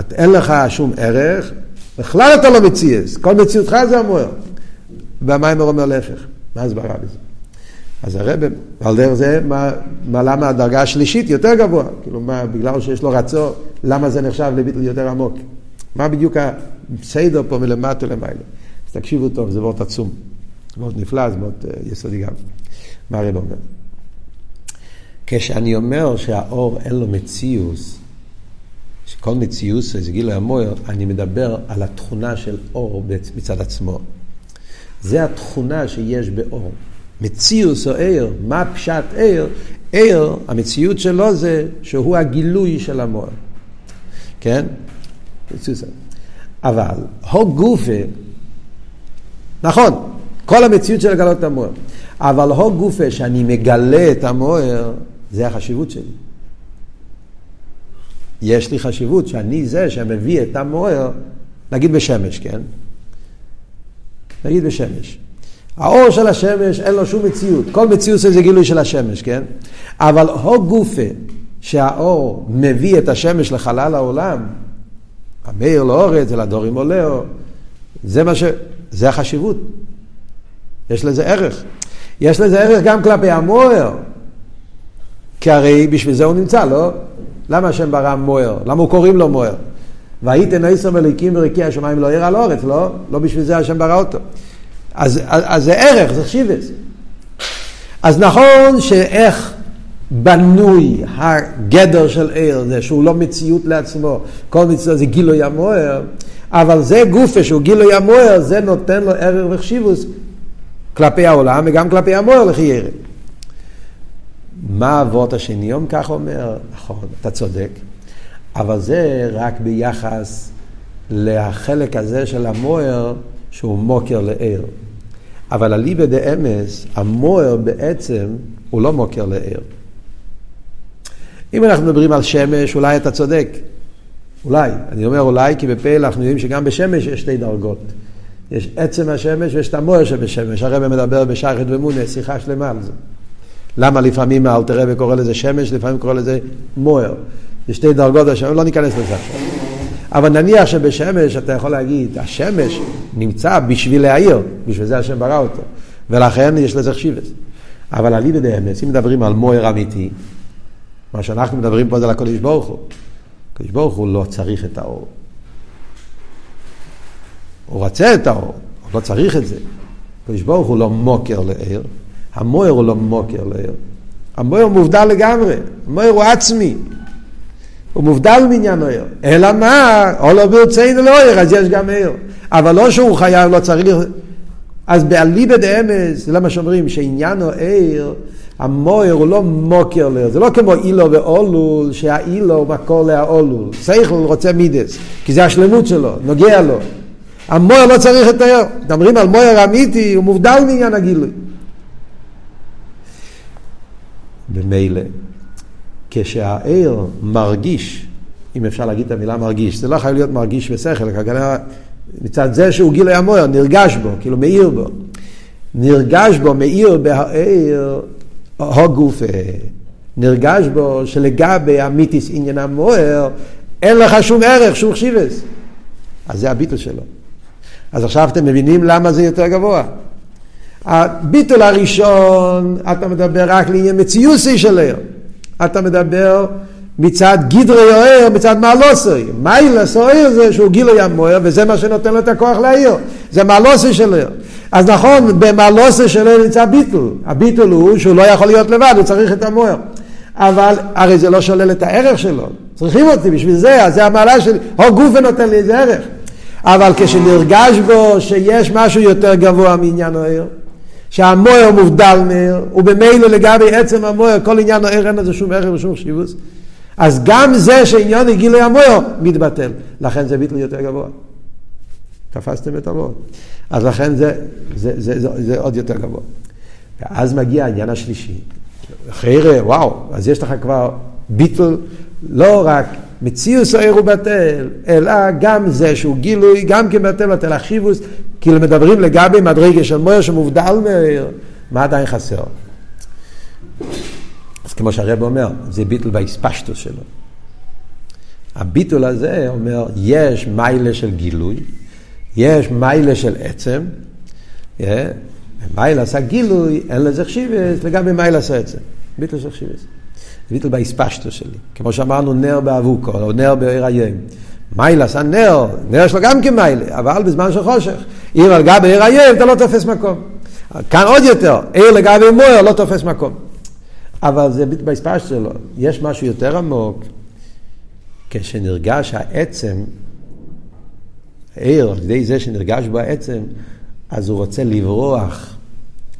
את, אין לך שום ערך, בכלל אתה לא מציאס, כל מציאותך זה המוער. והמיימר אומר להפך, מה הסברה בזה? אז הרב, על דרך זה, מה, מה, למה הדרגה השלישית יותר גבוה? כאילו, מה, בגלל שיש לו רצון, למה זה נחשב לביטל יותר עמוק? מה בדיוק הסדר פה מלמטה למעלה? אז תקשיבו טוב, זה מאוד עצום. מאוד נפלא, זה מאוד uh, יסודי גם. מה הרב אומר? כשאני אומר שהאור אין לו מציאוס, שכל מציאוס זה גילוי המויר, אני מדבר על התכונה של אור מצד עצמו. זה התכונה שיש באור. מציאוס או עיר, מה פשט עיר? עיר, המציאות שלו זה שהוא הגילוי של המויר. כן? אבל הו גופה, נכון, כל המציאות של לגלות את המויר, אבל הו גופה שאני מגלה את המויר, זה החשיבות שלי. יש לי חשיבות שאני זה שמביא את המוער, נגיד בשמש, כן? נגיד בשמש. האור של השמש אין לו שום מציאות, כל מציאות זה גילוי של השמש, כן? אבל הו גופה שהאור מביא את השמש לחלל העולם, המאיר לאורץ, אל הדורים עולהו, זה מה ש... זה החשיבות. יש לזה ערך. יש לזה ערך גם כלפי המוער. כי הרי בשביל זה הוא נמצא, לא? למה השם ברא מוער? למה הוא קוראים לו מוער? והייתן עשר מליקים ורקיע השמיים לא יראה על הארץ, לא? לא בשביל זה השם ברא אותו. אז, אז, אז זה ערך, זה חשיבס. אז נכון שאיך בנוי הגדר של ער, זה שהוא לא מציאות לעצמו, כל מציאות זה גילוי המוער, אבל זה גופה שהוא גילוי המוער, זה נותן לו ערך וחשיבוס כלפי העולם וגם כלפי המוער לכי ערך. מה אבות השני יום? כך אומר, נכון, אתה צודק, אבל זה רק ביחס לחלק הזה של המוער שהוא מוקר לער. אבל אליבא דאמס, המוער בעצם הוא לא מוקר לער. אם אנחנו מדברים על שמש, אולי אתה צודק. אולי. אני אומר אולי, כי בפה אנחנו יודעים שגם בשמש יש שתי דרגות. יש עצם השמש ויש את המוער שבשמש. הרב מדבר בשייכת ומונה, שיחה שלמה על זה. למה לפעמים האלתר רבי קורא לזה שמש, לפעמים קורא לזה מוער. יש שתי דרגות השמש, לא ניכנס לזה עכשיו. אבל נניח שבשמש אתה יכול להגיד, השמש נמצא בשביל להעיר, בשביל זה השם ברא אותו, ולכן יש לזה חשיבס. אבל על איבד אמס, אם מדברים על מוער אמיתי, מה שאנחנו מדברים פה זה על הקודש ברוך הוא. הקודש ברוך הוא לא צריך את האור. הוא רוצה את האור, הוא לא צריך את זה. הקודש ברוך הוא לא מוקר לעיר, המוער הוא לא מוקר לעיר. המוער מובדל לגמרי, המוער הוא עצמי. הוא מובדל מעניין העיר. אלא מה? או לא ברצינו לא עיר, אז יש גם עיר. אבל לא שהוא חייב, לא צריך... אז באליבא דאמס, זה למה שאומרים שעניין העיר, המויר הוא לא מוקר לעיר, זה לא כמו אילו ואולול, שהאילו הוא מקור להאולול. שכל רוצה מידס, כי זה השלמות שלו, נוגע לו. המויר לא צריך את העיר. מדברים על מויר אמיתי, הוא מובדל מעניין הגילוי. במילא. כשהעיר מרגיש, אם אפשר להגיד את המילה מרגיש, זה לא חייב להיות מרגיש בשכל, כגנה מצד זה שהוא גילוי המוער, נרגש בו, כאילו מאיר בו. נרגש בו, מאיר בהעיר, הגופה. נרגש בו שלגבי המיתיס עניין המוער, אין לך שום ערך, שום חשיבס. אז זה הביטול שלו. אז עכשיו אתם מבינים למה זה יותר גבוה. הביטול הראשון, אתה מדבר רק לעניין מציוסי של עיר. אתה מדבר מצד גדרי אוהר, מצד מעלוסי. מיילס אוהר זה שהוא גילוי המוהר, וזה מה שנותן לו את הכוח לעיר. זה מעלוסי של עיר. אז נכון, במעלוסי של עיר נמצא ביטול. הביטול הוא שהוא לא יכול להיות לבד, הוא צריך את המוהר. אבל הרי זה לא שולל את הערך שלו. צריכים אותי בשביל זה, אז זה המעלה שלי. הו גופה נותן לי איזה ערך. אבל כשנרגש בו שיש משהו יותר גבוה מעניין העיר, שהמויר מובדל מאיר, ובמילא לגבי עצם המויר, כל עניין העיר אין לזה שום ערך ושום חשיבוס. אז גם זה שעניין גילוי המויר מתבטל. לכן זה ביטל יותר גבוה. תפסתם את המויר. אז לכן זה, זה, זה, זה, זה עוד יותר גבוה. ואז מגיע העניין השלישי. אחרי, וואו, אז יש לך כבר ביטל, לא רק מציאוס העיר הוא בטל, אלא גם זה שהוא גילוי, גם כן בטל בטל החיבוס, כאילו מדברים לגבי מדרגה של מויר שמובדל מהעיר, מה עדיין חסר? אז כמו שהרב אומר, זה ביטול באספשטוס שלו. הביטול הזה אומר, יש מיילה של גילוי, יש מיילה של עצם, מיילה עשה גילוי, אין לזה חשיבס, וגם במיילה עשה עצם. ביטול של חשיבס. זה ביטול באספשטוס שלי. כמו שאמרנו, נר באבוקו, או נר בעיר הים. מיילה עשה נר, נר שלו גם כמיילה, אבל בזמן של חושך. עיר על גבי עיר הים, אתה לא תופס מקום. כאן עוד יותר, עיר לגבי מויר לא תופס מקום. אבל זה בהספש שלו. יש משהו יותר עמוק, כשנרגש העצם, עיר, על ידי זה שנרגש בו העצם, אז הוא רוצה לברוח.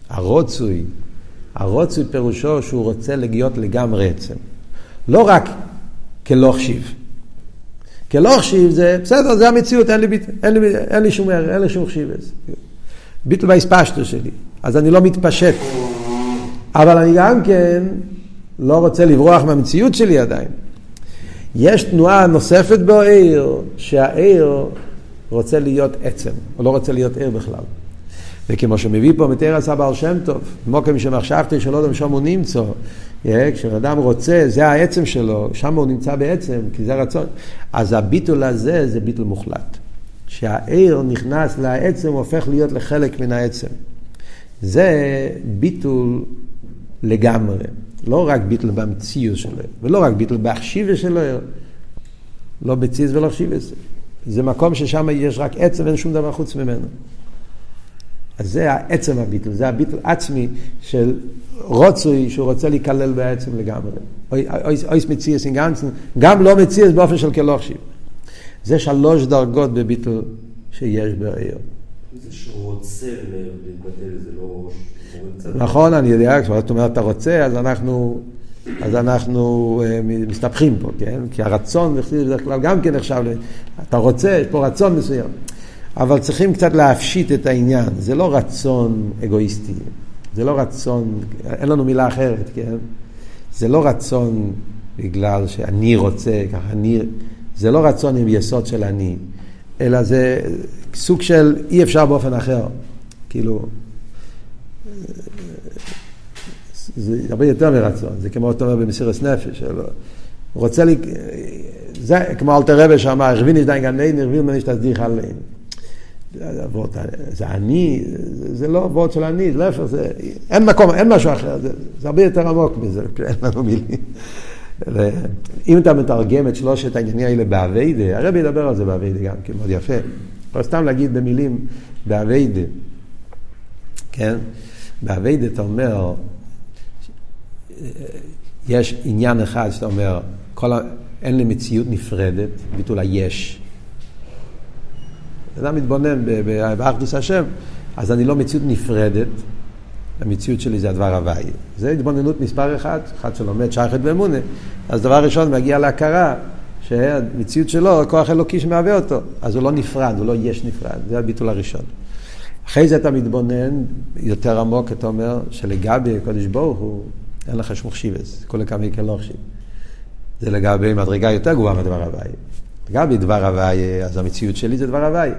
הרוצוי, הרוצוי פירושו שהוא רוצה להיות לגמרי עצם. לא רק כלא חשיב. כלא חשיב זה, בסדר, זה המציאות, אין לי, ביט, אין לי, אין לי שום ערך, אין לי שום חשיב. ביטל בהספשטו שלי. אז אני לא מתפשט. אבל אני גם כן לא רוצה לברוח מהמציאות שלי עדיין. יש תנועה נוספת בעיר, שהעיר רוצה להיות עצם, הוא לא רוצה להיות עיר בכלל. וכמו שמביא פה מתאר עשה בעל שם טוב, מוקם שמחשבתי שלא יודע שם הוא נמצא, כשאדם רוצה, זה העצם שלו, שם הוא נמצא בעצם, כי זה הרצון. אז הביטול הזה זה ביטול מוחלט. שהעיר נכנס לעצם, הוא הופך להיות לחלק מן העצם. זה ביטול לגמרי. לא רק ביטל במציאות שלו, ולא רק ביטל בהחשיבה שלו, לא בציז ולא חשיבס. זה מקום ששם יש רק עצם, אין שום דבר חוץ ממנו. אז זה העצם הביטל, זה הביטל עצמי של רוצוי שהוא רוצה להיכלל בעצם לגמרי. אויס מציאס גנצן, גם לא מציאס באופן של כלא חשיב. זה שלוש דרגות בביטל שיש בעיר. זה שהוא רוצה להתבטל, זה לא... נכון, אני יודע, כשאת אומרת אתה רוצה, אז אנחנו אז אנחנו אה, מסתבכים פה, כן? כי הרצון בדרך כלל גם כן נחשב, אתה רוצה, יש פה רצון מסוים. אבל צריכים קצת להפשיט את העניין. זה לא רצון אגואיסטי, זה לא רצון, אין לנו מילה אחרת, כן? זה לא רצון בגלל שאני רוצה, ככה אני, זה לא רצון עם יסוד של אני, אלא זה סוג של אי אפשר באופן אחר. כאילו, זה הרבה יותר מרצון, זה כמו אתה אומר במסירת נפש, רוצה לי, זה כמו אלתר רבי שאמר, הרבין יש דיין גן עדן, הרבין ממני שתסדיך עליהם. זה אני, זה לא וורד של אני, להפך, זה, אין מקום, אין משהו אחר, זה, זה הרבה יותר עמוק מזה, אין לנו מילים. אם אתה מתרגם את שלושת העניינים האלה באביידה, הרבי ידבר על זה באביידה גם, כי מאוד יפה. אבל סתם להגיד במילים באביידה, כן? באביידה אתה אומר, יש עניין אחד שאתה אומר, כל ה... אין לי מציאות נפרדת, ביטול היש. אדם מתבונן באחדוס השם, אז אני לא מציאות נפרדת, המציאות שלי זה הדבר הוואי. זה התבוננות מספר אחד, אחד שלומד שייכת ואמונה, אז דבר ראשון מגיע להכרה שהמציאות שלו, כוח אלוקי שמהווה אותו, אז הוא לא נפרד, הוא לא יש נפרד, זה הביטול הראשון. אחרי זה אתה מתבונן יותר עמוק, אתה אומר, שלגבי הקדוש ברוך הוא, אין לך שום חשיבס, כל כמה יקר לא חשיב. זה לגבי מדרגה יותר גבוהה מדבר הוואי. לגבי דבר הוואי, אז המציאות שלי זה דבר הוואי,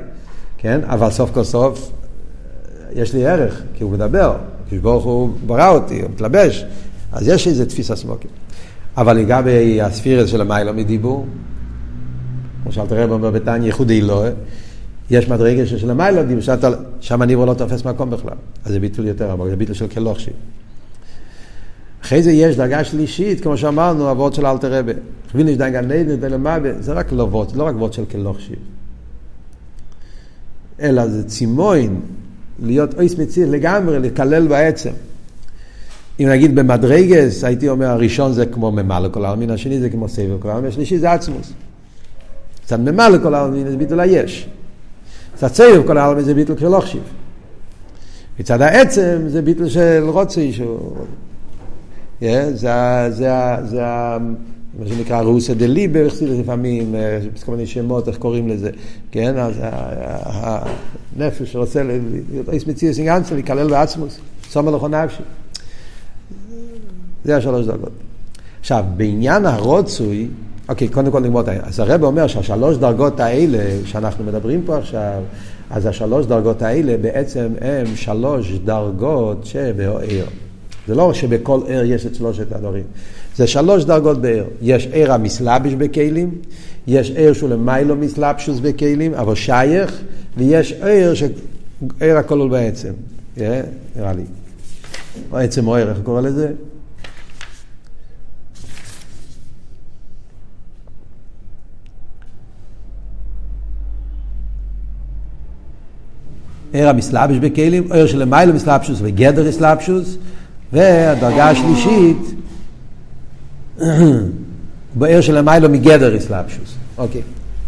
כן? אבל סוף כל סוף, יש לי ערך, כי הוא מדבר, הקדוש הוא ברא אותי, הוא מתלבש, אז יש איזה תפיסה סמוקית. אבל לגבי הספירס של המיילו מדיבור, כמו שאלת הרב אומר בתניא, ייחודי לא, יש מדרגה של דיבור, שם הניבור לא תופס מקום בכלל. אז זה ביטול יותר עמוק, זה ביטול של כלוכשי. אחרי זה יש דרגה שלישית, כמו שאמרנו, אבות של אלתר רבה. חבין יש דרגה נדנית ולמאבה, זה רק לא וורט, לא רק וורט של כלוכשי. אלא זה צימוין, להיות אויס מציל לגמרי, לקלל בעצם. אם נגיד במדרגס, הייתי אומר, הראשון זה כמו ממלא כל העלמין, השני זה כמו סבב כל העלמין, השלישי זה עצמוס. קצת ממלא כל העלמין זה ביטול היש. קצת סבב כל העלמין זה ביטול של אוכשיב. מצד העצם זה ביטול של רוצי, שהוא... זה, זה, זה, מה שנקרא רוסה דה ליבר, לפעמים, כל מיני שמות, איך קוראים לזה, כן? אז הנפש שרוצה איס מציאס אינגנציה, להיכלל בעצמוס, סומר לכו נפשי. זה השלוש דרגות. עכשיו, בעניין הרוצוי, אוקיי, קודם כל נגמור את העניין. אז הרב אומר שהשלוש דרגות האלה שאנחנו מדברים פה עכשיו, אז השלוש דרגות האלה בעצם הם שלוש דרגות שבעיר. זה לא שבכל עיר יש את שלושת הדברים. זה שלוש דרגות בעיר. יש עיר המסלבש בכלים, יש עיר שהוא למיילו מסלבשוס בכלים, אבל שייך, ויש עיר שעיר הכלול בעצם. נראה לי. או עצם או עיר, איך קורא לזה? עיר המסלבש בכלים, עיר שלמיילו מסלבשוס וגדר מסלבשוס, והדרגה השלישית, בעיר של המיילו מגדר אסלאפשוס. אוקיי,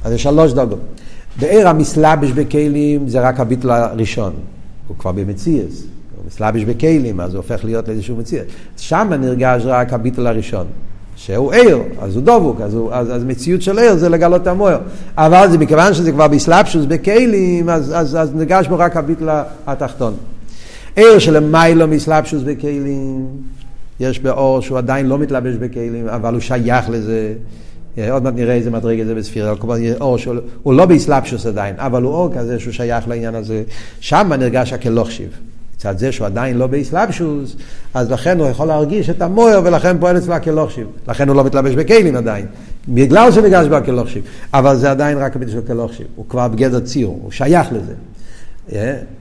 אז יש שלוש דרגות. בעיר המסלבש בכלים זה רק הביטל הראשון, הוא כבר במציאס. הוא מסלבש בכלים, אז הוא הופך להיות לאיזשהו מציאס. שם נרגש רק הביטל הראשון. שהוא עיר, אז הוא דבוק, אז, הוא, אז, אז מציאות של עיר זה לגלות את המויר. אבל זה מכיוון שזה כבר בסלאפשוס בכלים, אז, אז, אז נרגש בו רק הביטל התחתון. עיר שלמיילו מסלבשוס בכלים, יש באור שהוא עדיין לא מתלבש בכלים, אבל הוא שייך לזה. עוד מעט נראה איזה מדרגה זה בספירה, אור שהוא לא באסלאפשוס עדיין, אבל הוא אור כזה שהוא שייך לעניין הזה. שם נרגש הכלוכשיב. מצד זה שהוא עדיין לא באסלאפשוס, אז לכן הוא יכול להרגיש את המויר ולכן פועל אצלו הכלוכשיב. לכן הוא לא מתלבש בכלים עדיין, בגלל שנרגש בו הכלוכשיב. אבל זה עדיין רק בגלל הכלוכשיב, הוא כבר בגדר ציור, הוא שייך לזה.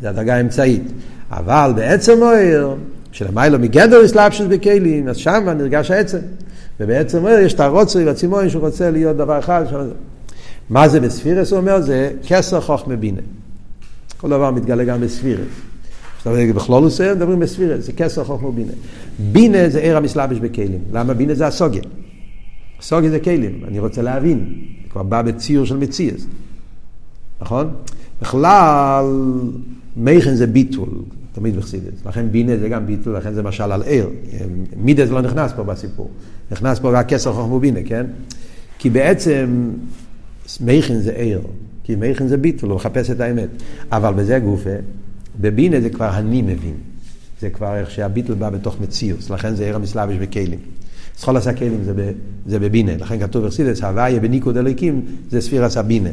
זה הדרגה האמצעית. אבל בעצם מויר, שלמיילו מגדר אסלאפשוס בכלים, אז שם נרגש העצם. ובעצם מויר יש את הרוצוי והצימון שהוא רוצה להיות דבר אחד. שם... מה זה בספירס? הוא אומר, זה כסר חוכמה בינה. כל דבר מתגלה גם בספירס. בכלולוס מדברים בספירס, זה כסר חוכמה בינה. בינה זה עיר המסלבש בכלים. למה בינה זה הסוגיה? הסוגיה זה כלים, אני רוצה להבין. כבר בא בציור של מציאס. נכון? בכלל, מייכן זה ביטול. תמיד בחסידס. לכן בינה זה גם ביטול, לכן זה משל על עיר. מידה זה לא נכנס פה בסיפור. נכנס פה רק כסר חוכמו בינה, כן? כי בעצם מייכין זה עיר. כי מייכין זה ביטול, הוא מחפש את האמת. אבל בזה גופה, בבינה זה כבר אני מבין. זה כבר איך שהביטול בא בתוך מציאוס, לכן זה עיר המסלבש בכלים. סחול עשה כלים זה, בבינה, לכן כתוב ברסידס, הוויה בניקוד אלוקים זה ספירס הבינה.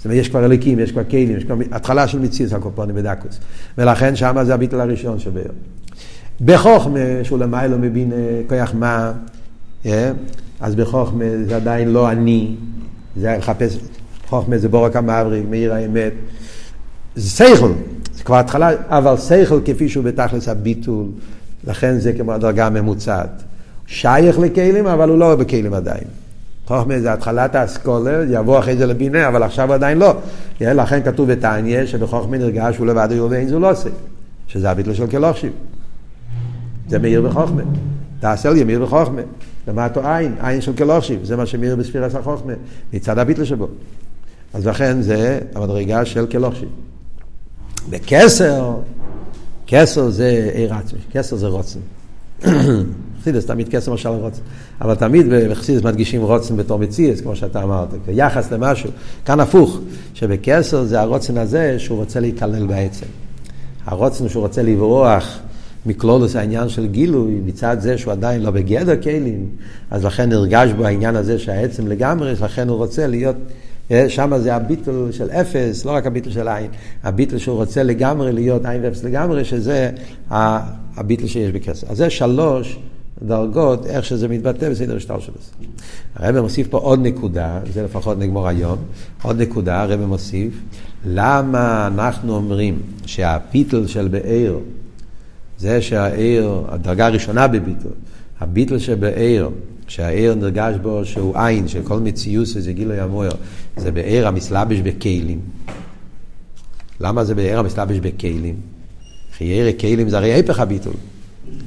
זאת אומרת, יש כבר אלוקים, יש כבר כלים, יש כבר התחלה של מציאוס הקופונים בדקוס. ולכן שם זה הביטול הראשון שבעיר. בחוכמה, שהוא למיילו מבין כוח מה, אה? אז בחוכמה זה עדיין לא אני, זה לחפש, חוכמה זה בורק המבריק, מאיר האמת. זה שכל, זה כבר התחלה, אבל שכל כפי שהוא בתכלס הביטול, לכן זה כמו הדרגה הממוצעת. שייך לכלים, אבל הוא לא בכלים עדיין. חוכמה זה התחלת האסכולה, יבוא אחרי זה לבינה, אבל עכשיו עדיין לא. לכן כתוב בתניא שבחוכמה נרגש הוא לבד היו ואין זו לא עושה, שזה הביטל של כלוכשיב. זה מאיר בחוכמה. תעשה לי מאיר בחוכמה. למטו עין, עין של כלוכשיב, זה מה שמאיר בספירס החוכמה, מצד הביטל שבו. אז לכן זה המדרגה של כלוכשיב. בכסר, כסר זה עיר עצמי, כסר זה רוצן. חסידס תמיד כסר משל רוצן. אבל תמיד בחסידס מדגישים רוצן בתור מציאס, כמו שאתה אמרת, כיחס למשהו. כאן הפוך, שבכסר זה הרוצן הזה שהוא רוצה להיכלל בעצם. הרוצן שהוא רוצה לברוח מכלולוס העניין של גילוי, מצד זה שהוא עדיין לא בגדר כלים, אז לכן נרגש בו העניין הזה שהעצם לגמרי, לכן הוא רוצה להיות... שם זה הביטל של אפס, לא רק הביטל של עין, הביטל שהוא רוצה לגמרי להיות עין ואפס לגמרי, שזה הביטל שיש בכסר. אז זה שלוש דרגות, איך שזה מתבטא בסדר השטר שלו. הרב מוסיף פה עוד נקודה, זה לפחות נגמור היום, עוד נקודה, הרב מוסיף, למה אנחנו אומרים שהביטל של באר, זה שהעיר, הדרגה הראשונה בביטל, הביטל שבעיר, שהעיר נרגש בו שהוא עין, של כל מציוס זה גילוי המויר, זה בעיר המסלבש בכלים. למה זה בעיר המסלבש בכלים? חייר כלים זה הרי ההפך הביטול.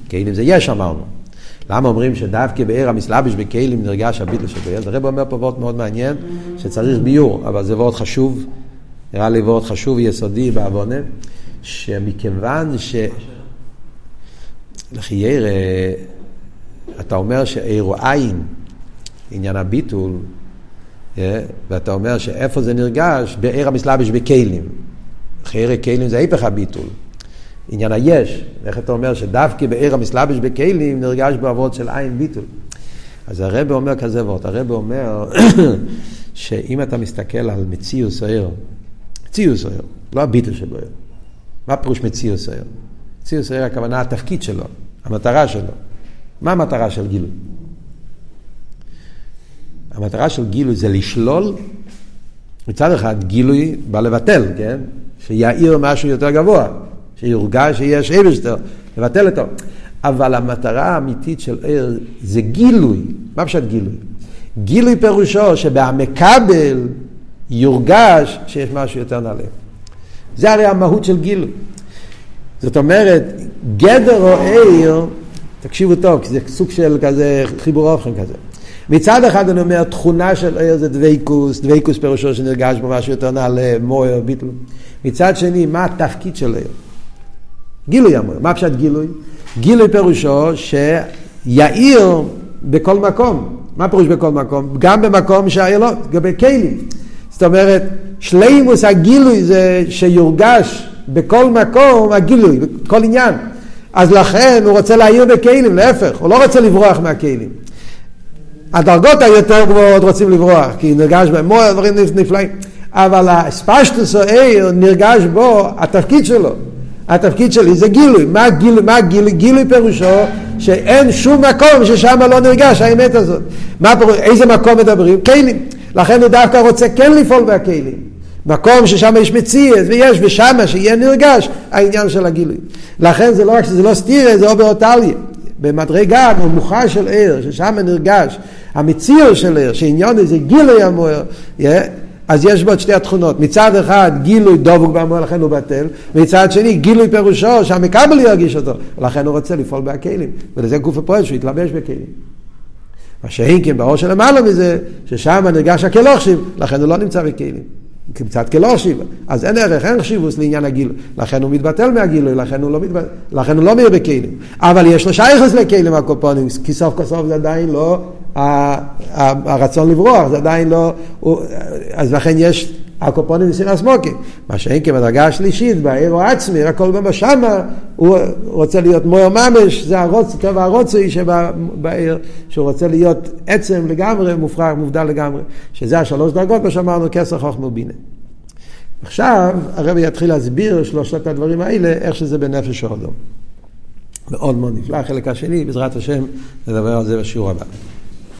כלים זה יש אמרנו. למה אומרים שדווקא בעיר המסלבש בכלים נרגש הביטול של בעיר? הרב אומר פה וורט מאוד מעניין, שצריך ביור, אבל זה וורט חשוב, נראה לי וורט חשוב ויסודי בעוונה, שמכיוון ש... לחייר, אתה אומר שעיר עין, עניין הביטול, אה, ואתה אומר שאיפה זה נרגש? בעיר המסלבש בכלים. חייר כלים זה ההפך הביטול. עניין היש, איך אתה אומר שדווקא בעיר המסלבש בכלים נרגש בעבוד של עין ביטול. אז הרב אומר כזה וורט, הרב אומר שאם אתה מסתכל על מציאוס העיר, מציאוס העיר, לא הביטול שבו העיר, מה פירוש מציאוס העיר? מציאוס העיר הכוונה התפקיד שלו, המטרה שלו. מה המטרה של גילוי? המטרה של גילוי זה לשלול, מצד אחד גילוי בא לבטל, כן? שיעיר משהו יותר גבוה. שיורגש שיש אבשטר, לבטל אותו. אבל המטרה האמיתית של ער זה גילוי. מה פשוט גילוי? גילוי פירושו שבהמקבל יורגש שיש משהו יותר נעלה. זה הרי המהות של גילוי. זאת אומרת, גדר או עיר, תקשיבו טוב, כי זה סוג של כזה חיבור אופן כזה. מצד אחד אני אומר, תכונה של עיר זה דבייקוס, דבייקוס פירושו שנרגש בו משהו יותר נעלה, מויר, ביטל. מצד שני, מה התפקיד של עיר? גילוי אמור. מה פשט גילוי? גילוי פירושו שיאיר בכל מקום. מה פירוש בכל מקום? גם במקום שהעיר לא, לגבי כלים. זאת אומרת, שלימוס הגילוי זה שיורגש בכל מקום הגילוי, בכל עניין. אז לכן הוא רוצה להעיר בכלים, להפך, הוא לא רוצה לברוח מהכלים. הדרגות היותר גבוהות רוצים לברוח, כי נרגש בהם מור דברים נפלאים. אבל הספשטוס או עיר נרגש בו התפקיד שלו. התפקיד שלי זה גילוי. מה גילוי? מה גילוי? גילוי פירושו שאין שום מקום ששם לא נרגש האמת הזאת. מה פירוש? איזה מקום מדברים? כלים. לכן הוא דווקא רוצה כן לפעול בכלים. מקום ששם יש מציאות ויש ושם שיהיה נרגש העניין של הגילוי. לכן זה לא רק שזה לא סטירה, זה אובר אותליה. במדרגה נמוכה של עיר, ששם נרגש המציאות של עיר, שעניין זה גילוי המוער, אז יש בו את שתי התכונות. מצד אחד גילוי דבוק באמור, לכן הוא בטל, מצד שני גילוי פירושו שהמקבל ירגיש אותו, ולכן הוא רוצה לפעול בכלים. ולזה גוף הפועל שהוא יתלבש בכלים. מה שאין כן באור שלמעלה מזה, ששם נרגש הכלוכשיב, לכן הוא לא נמצא בכלים. קצת כלושיב, אז אין ערך, אין חשיבוס לעניין הגילוי, לכן הוא מתבטל מהגילוי, לכן הוא לא, מתבטל, לכן הוא לא מאיר בכלים, אבל יש לו שייכס לכלים הקופונים, כי סוף כל סוף זה עדיין לא הרצון לברוח, זה עדיין לא, הוא, אז לכן יש הקופונים מסירס מוקי, מה שאין כבדרגה השלישית, בעיר העצמי, הכל במה שמה, הוא רוצה להיות מויר ממש, זה הרוץ, טבע הרוצי שבעיר, שהוא רוצה להיות עצם לגמרי, מופרח, מובדל לגמרי, שזה השלוש דרגות, מה שאמרנו, כסר חוכמה ובינה. עכשיו הרבי יתחיל להסביר שלושת הדברים האלה, איך שזה בנפש האודום. מאוד מאוד נפלא, החלק השני, בעזרת השם, נדבר על זה בשיעור הבא.